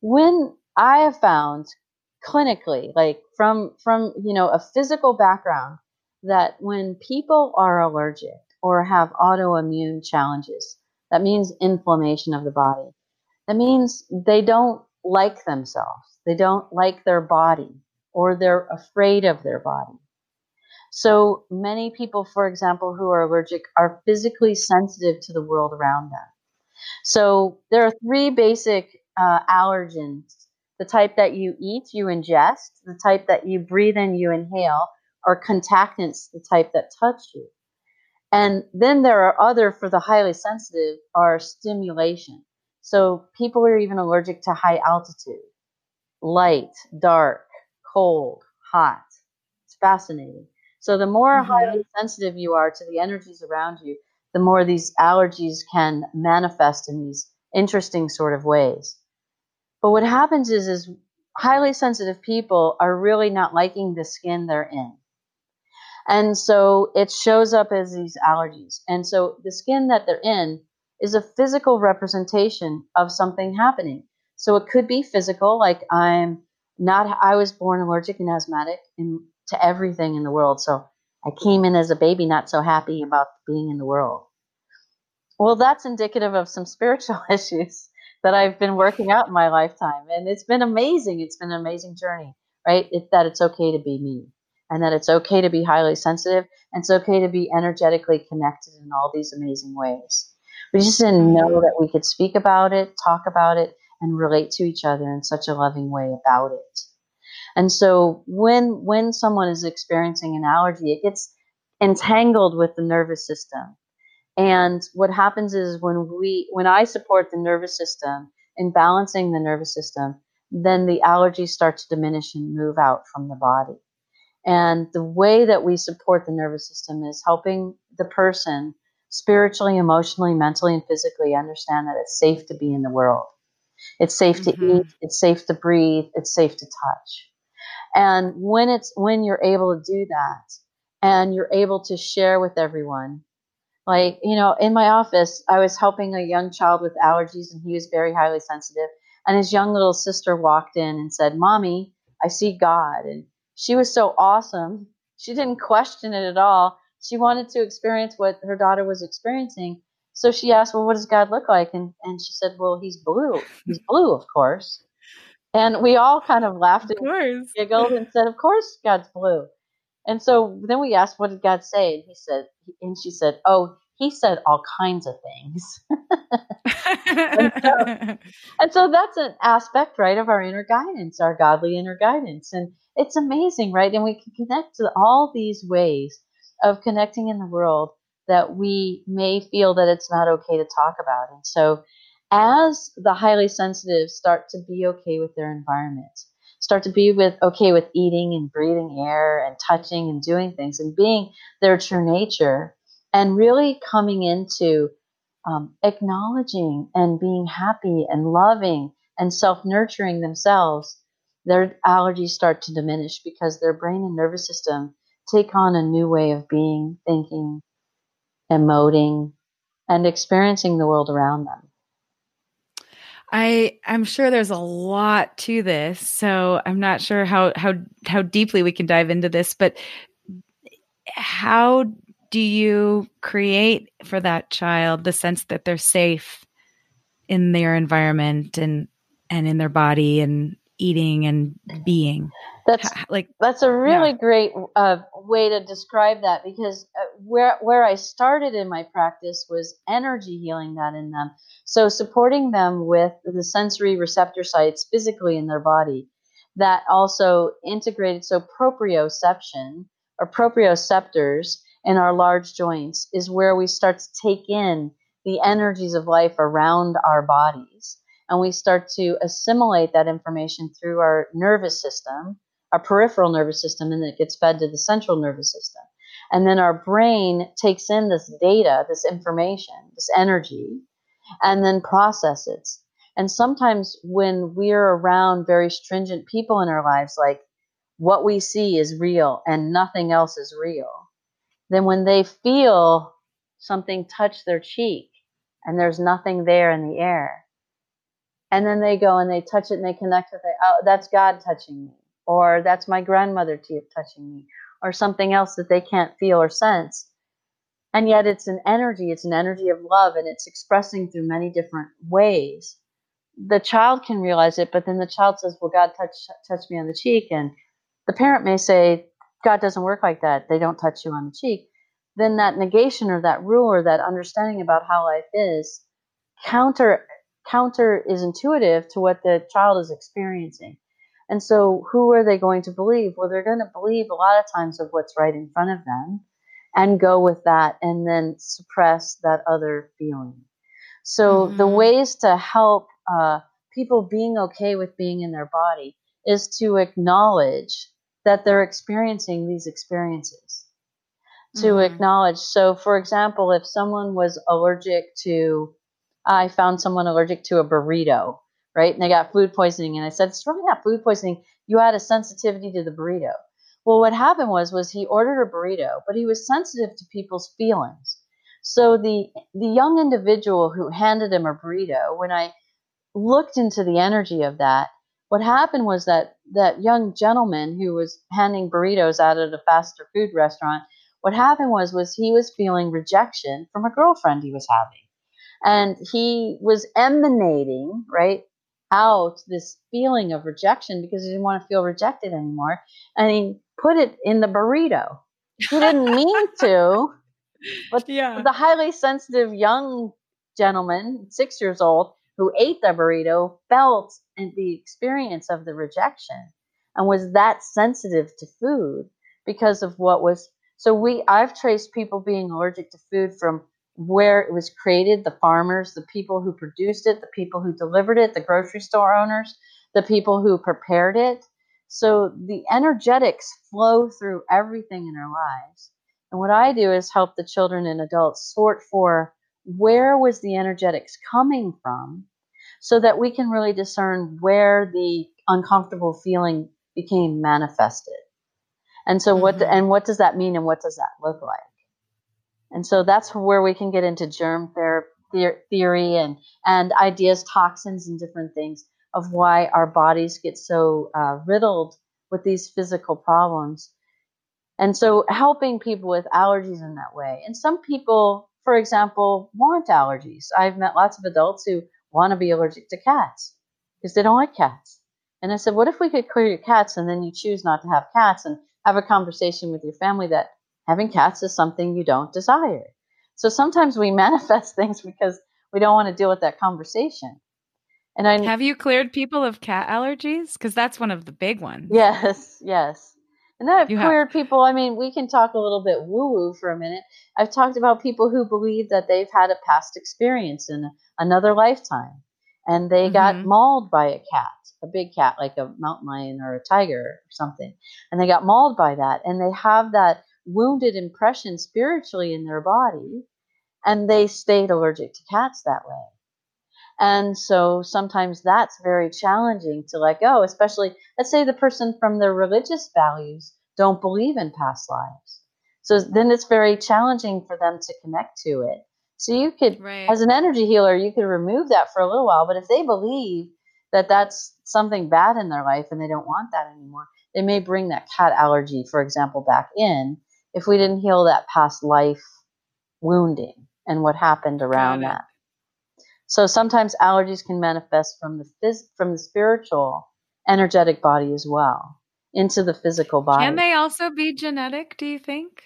When I have found clinically, like from from you know a physical background, that when people are allergic or have autoimmune challenges, that means inflammation of the body. That means they don't like themselves. They don't like their body or they're afraid of their body. So many people, for example, who are allergic are physically sensitive to the world around them. So there are three basic uh, allergens the type that you eat, you ingest, the type that you breathe in, you inhale, or contactants, the type that touch you. And then there are other for the highly sensitive are stimulation. So people are even allergic to high altitude, light, dark, cold, hot. It's fascinating. So the more mm-hmm. highly sensitive you are to the energies around you, the more these allergies can manifest in these interesting sort of ways. But what happens is, is highly sensitive people are really not liking the skin they're in. And so it shows up as these allergies. And so the skin that they're in is a physical representation of something happening. So it could be physical, like I'm not, I was born allergic and asthmatic to everything in the world. So I came in as a baby not so happy about being in the world. Well, that's indicative of some spiritual issues that I've been working out in my lifetime. And it's been amazing. It's been an amazing journey, right? It, that it's okay to be me and that it's okay to be highly sensitive and it's okay to be energetically connected in all these amazing ways. We just didn't know mm-hmm. that we could speak about it, talk about it, and relate to each other in such a loving way about it. And so when when someone is experiencing an allergy, it gets entangled with the nervous system and what happens is when we when I support the nervous system in balancing the nervous system, then the allergies start to diminish and move out from the body. And the way that we support the nervous system is helping the person spiritually, emotionally, mentally, and physically understand that it's safe to be in the world. It's safe mm-hmm. to eat, it's safe to breathe, it's safe to touch. And when it's when you're able to do that and you're able to share with everyone like, you know, in my office, I was helping a young child with allergies and he was very highly sensitive. And his young little sister walked in and said, Mommy, I see God. And she was so awesome. She didn't question it at all. She wanted to experience what her daughter was experiencing. So she asked, Well, what does God look like? And, and she said, Well, he's blue. He's blue, of course. And we all kind of laughed of and giggled and said, Of course, God's blue. And so then we asked, what did God say? And he said, and she said, oh, he said all kinds of things. and, so, and, so, that's an aspect, right, of our inner guidance, our godly inner guidance. And it's amazing, right? And we can connect to all these ways of connecting in the world that we may feel that it's not okay to talk about. And so as the highly sensitive start to be okay with their environment, start to be with okay with eating and breathing air and touching and doing things and being their true nature and really coming into um, acknowledging and being happy and loving and self nurturing themselves, their allergies start to diminish because their brain and nervous system take on a new way of being, thinking, emoting, and experiencing the world around them. I I'm sure there's a lot to this, so I'm not sure how how how deeply we can dive into this, but how do you create for that child the sense that they're safe in their environment and and in their body and eating and being? That's like that's a really yeah. great uh, way to describe that because uh, where where I started in my practice was energy healing that in them. So supporting them with the sensory receptor sites physically in their body that also integrated so proprioception or proprioceptors in our large joints is where we start to take in the energies of life around our bodies and we start to assimilate that information through our nervous system our peripheral nervous system and it gets fed to the central nervous system. And then our brain takes in this data, this information, this energy, and then processes. And sometimes when we're around very stringent people in our lives, like what we see is real and nothing else is real, then when they feel something touch their cheek and there's nothing there in the air, and then they go and they touch it and they connect with it, oh, that's God touching me or that's my grandmother touching me, or something else that they can't feel or sense. And yet it's an energy, it's an energy of love, and it's expressing through many different ways. The child can realize it, but then the child says, Well, God touched touched me on the cheek. And the parent may say, God doesn't work like that. They don't touch you on the cheek. Then that negation or that rule or that understanding about how life is counter counter is intuitive to what the child is experiencing. And so, who are they going to believe? Well, they're going to believe a lot of times of what's right in front of them and go with that and then suppress that other feeling. So, mm-hmm. the ways to help uh, people being okay with being in their body is to acknowledge that they're experiencing these experiences. To mm-hmm. acknowledge. So, for example, if someone was allergic to, I found someone allergic to a burrito right? And they got food poisoning. And I said, it's really not food poisoning. You had a sensitivity to the burrito. Well, what happened was was he ordered a burrito, but he was sensitive to people's feelings. So the the young individual who handed him a burrito, when I looked into the energy of that, what happened was that that young gentleman who was handing burritos out at a faster food restaurant, what happened was was he was feeling rejection from a girlfriend he was having. And he was emanating, right, out this feeling of rejection because he didn't want to feel rejected anymore. And he put it in the burrito. He didn't mean to, but yeah. the highly sensitive young gentleman, six years old, who ate the burrito felt the experience of the rejection and was that sensitive to food because of what was so we I've traced people being allergic to food from where it was created, the farmers, the people who produced it, the people who delivered it, the grocery store owners, the people who prepared it. So the energetics flow through everything in our lives. And what I do is help the children and adults sort for where was the energetics coming from so that we can really discern where the uncomfortable feeling became manifested. And so what mm-hmm. and what does that mean and what does that look like? And so that's where we can get into germ theory and, and ideas, toxins, and different things of why our bodies get so uh, riddled with these physical problems. And so helping people with allergies in that way. And some people, for example, want allergies. I've met lots of adults who want to be allergic to cats because they don't like cats. And I said, what if we could clear your cats and then you choose not to have cats and have a conversation with your family that having cats is something you don't desire. So sometimes we manifest things because we don't want to deal with that conversation. And I have you cleared people of cat allergies because that's one of the big ones. Yes, yes. And then I've you cleared have. people. I mean, we can talk a little bit woo woo for a minute. I've talked about people who believe that they've had a past experience in another lifetime and they mm-hmm. got mauled by a cat, a big cat like a mountain lion or a tiger or something. And they got mauled by that. And they have that wounded impression spiritually in their body. And they stayed allergic to cats that way. And so sometimes that's very challenging to let go, especially, let's say the person from their religious values don't believe in past lives. So then it's very challenging for them to connect to it. So you could, right. as an energy healer, you could remove that for a little while. But if they believe that that's something bad in their life and they don't want that anymore, they may bring that cat allergy, for example, back in if we didn't heal that past life wounding and what happened around that. So sometimes allergies can manifest from the phys- from the spiritual, energetic body as well into the physical body. Can they also be genetic? Do you think?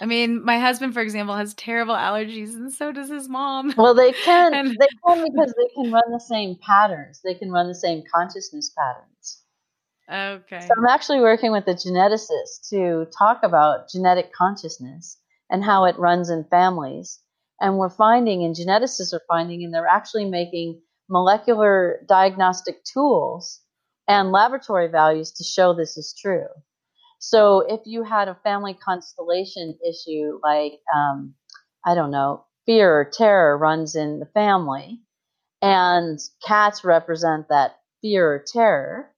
I mean, my husband, for example, has terrible allergies, and so does his mom. Well, they can. and- they can because they can run the same patterns. They can run the same consciousness patterns. Okay. So I'm actually working with a geneticist to talk about genetic consciousness and how it runs in families and we're finding, and geneticists are finding, and they're actually making molecular diagnostic tools and laboratory values to show this is true. So if you had a family constellation issue like, um, I don't know, fear or terror runs in the family, and cats represent that fear or terror,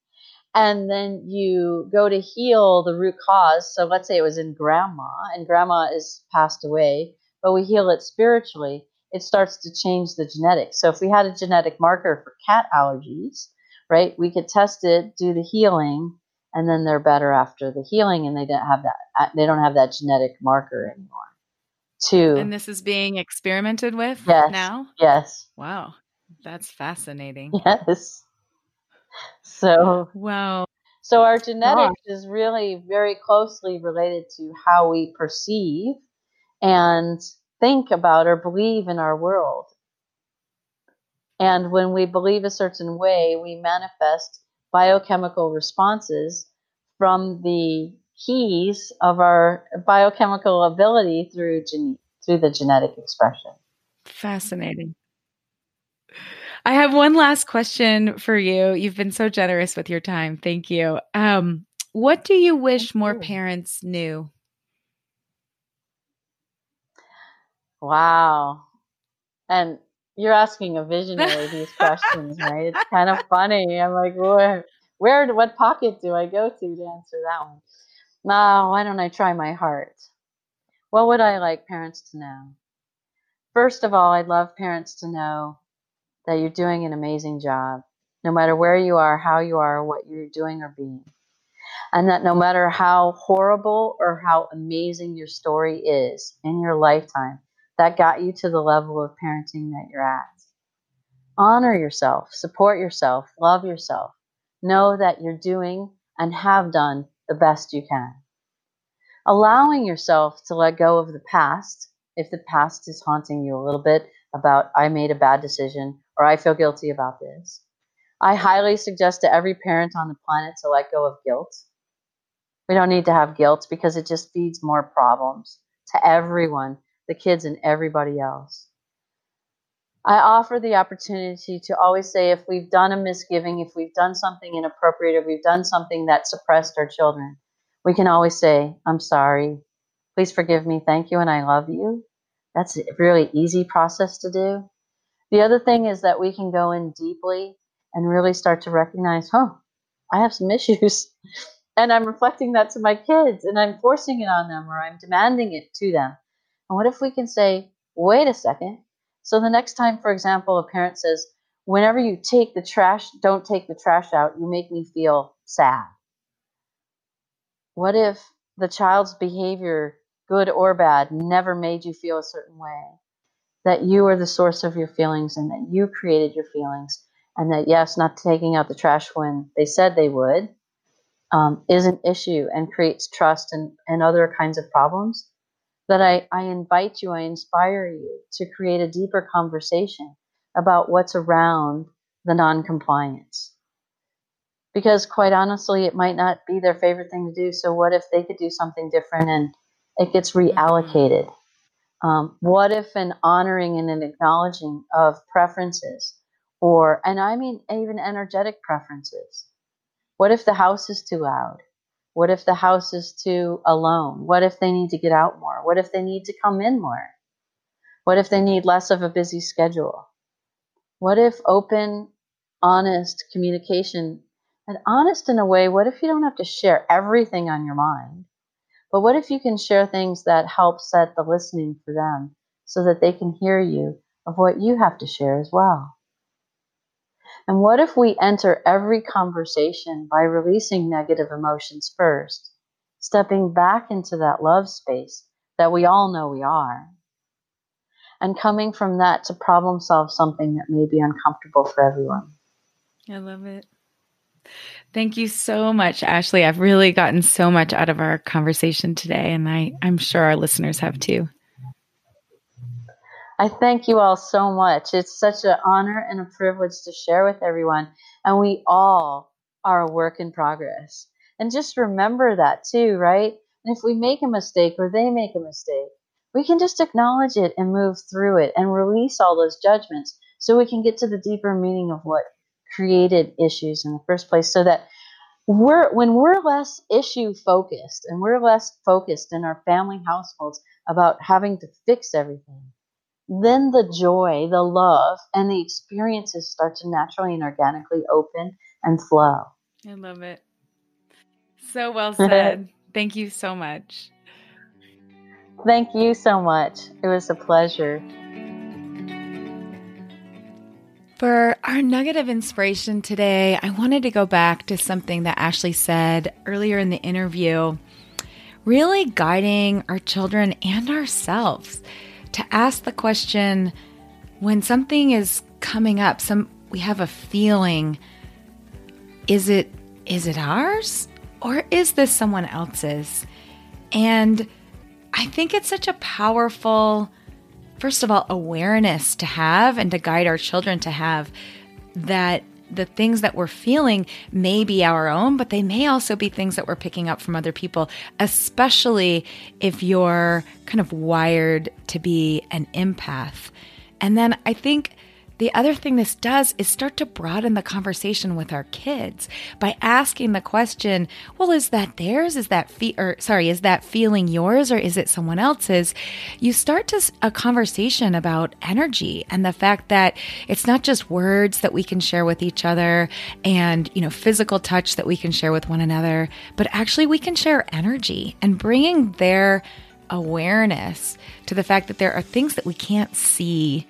and then you go to heal the root cause. So let's say it was in grandma, and grandma is passed away but we heal it spiritually, it starts to change the genetics. So if we had a genetic marker for cat allergies, right, we could test it, do the healing, and then they're better after the healing, and they don't have that uh, they don't have that genetic marker anymore. Two. And this is being experimented with yes, now. Yes. Wow, that's fascinating. Yes. So wow. So our genetics is really very closely related to how we perceive and think about or believe in our world. And when we believe a certain way, we manifest biochemical responses from the keys of our biochemical ability through gen- through the genetic expression. Fascinating. I have one last question for you. You've been so generous with your time. Thank you. Um, what do you wish more parents knew? Wow. And you're asking a visionary these questions, right? It's kind of funny. I'm like, where, where, what pocket do I go to to answer that one? Now, why don't I try my heart? What would I like parents to know? First of all, I'd love parents to know that you're doing an amazing job, no matter where you are, how you are, what you're doing or being. And that no matter how horrible or how amazing your story is in your lifetime, that got you to the level of parenting that you're at. Honor yourself, support yourself, love yourself. Know that you're doing and have done the best you can. Allowing yourself to let go of the past, if the past is haunting you a little bit about, I made a bad decision or I feel guilty about this. I highly suggest to every parent on the planet to let go of guilt. We don't need to have guilt because it just feeds more problems to everyone the kids, and everybody else. I offer the opportunity to always say if we've done a misgiving, if we've done something inappropriate, or we've done something that suppressed our children, we can always say, I'm sorry. Please forgive me. Thank you. And I love you. That's a really easy process to do. The other thing is that we can go in deeply and really start to recognize, huh, I have some issues. and I'm reflecting that to my kids and I'm forcing it on them or I'm demanding it to them. And what if we can say, wait a second? So the next time, for example, a parent says, whenever you take the trash, don't take the trash out, you make me feel sad. What if the child's behavior, good or bad, never made you feel a certain way? That you are the source of your feelings and that you created your feelings. And that, yes, not taking out the trash when they said they would, um, is an issue and creates trust and, and other kinds of problems, that I, I invite you, I inspire you to create a deeper conversation about what's around the non-compliance. Because quite honestly, it might not be their favorite thing to do. So what if they could do something different and it gets mm-hmm. reallocated? Um, what if an honoring and an acknowledging of preferences, or, and I mean even energetic preferences? What if the house is too loud? What if the house is too alone? What if they need to get out more? What if they need to come in more? What if they need less of a busy schedule? What if open, honest communication, and honest in a way, what if you don't have to share everything on your mind? But what if you can share things that help set the listening for them so that they can hear you of what you have to share as well? And what if we enter every conversation by releasing negative emotions first, stepping back into that love space that we all know we are, and coming from that to problem solve something that may be uncomfortable for everyone. I love it. Thank you so much, Ashley. I've really gotten so much out of our conversation today, and I, I'm sure our listeners have too. I thank you all so much. It's such an honor and a privilege to share with everyone. And we all are a work in progress. And just remember that too, right? And if we make a mistake or they make a mistake, we can just acknowledge it and move through it and release all those judgments so we can get to the deeper meaning of what created issues in the first place so that we're when we're less issue focused and we're less focused in our family households about having to fix everything then the joy, the love, and the experiences start to naturally and organically open and flow. I love it. So well said. Thank you so much. Thank you so much. It was a pleasure. For our nugget of inspiration today, I wanted to go back to something that Ashley said earlier in the interview, really guiding our children and ourselves to ask the question when something is coming up, some we have a feeling is it is it ours or is this someone else's? And I think it's such a powerful first of all awareness to have and to guide our children to have that the things that we're feeling may be our own, but they may also be things that we're picking up from other people, especially if you're kind of wired to be an empath. And then I think the other thing this does is start to broaden the conversation with our kids by asking the question, well, is that theirs? Is that fe- or sorry, is that feeling yours or is it someone else's? You start to a conversation about energy and the fact that it's not just words that we can share with each other and, you know, physical touch that we can share with one another, but actually we can share energy and bringing their awareness to the fact that there are things that we can't see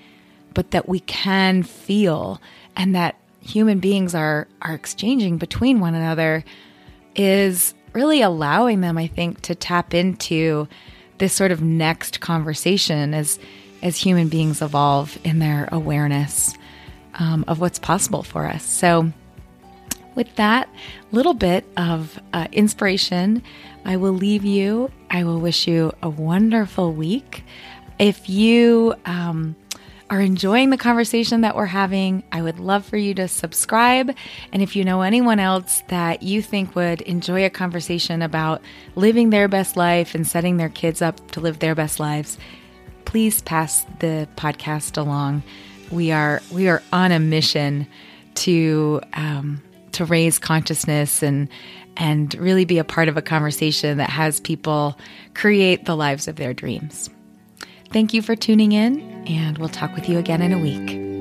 but that we can feel and that human beings are are exchanging between one another is really allowing them i think to tap into this sort of next conversation as as human beings evolve in their awareness um, of what's possible for us. So with that little bit of uh, inspiration i will leave you. I will wish you a wonderful week. If you um, are enjoying the conversation that we're having, I would love for you to subscribe. And if you know anyone else that you think would enjoy a conversation about living their best life and setting their kids up to live their best lives, please pass the podcast along. We are we are on a mission to um, to raise consciousness and and really be a part of a conversation that has people create the lives of their dreams. Thank you for tuning in, and we'll talk with you again in a week.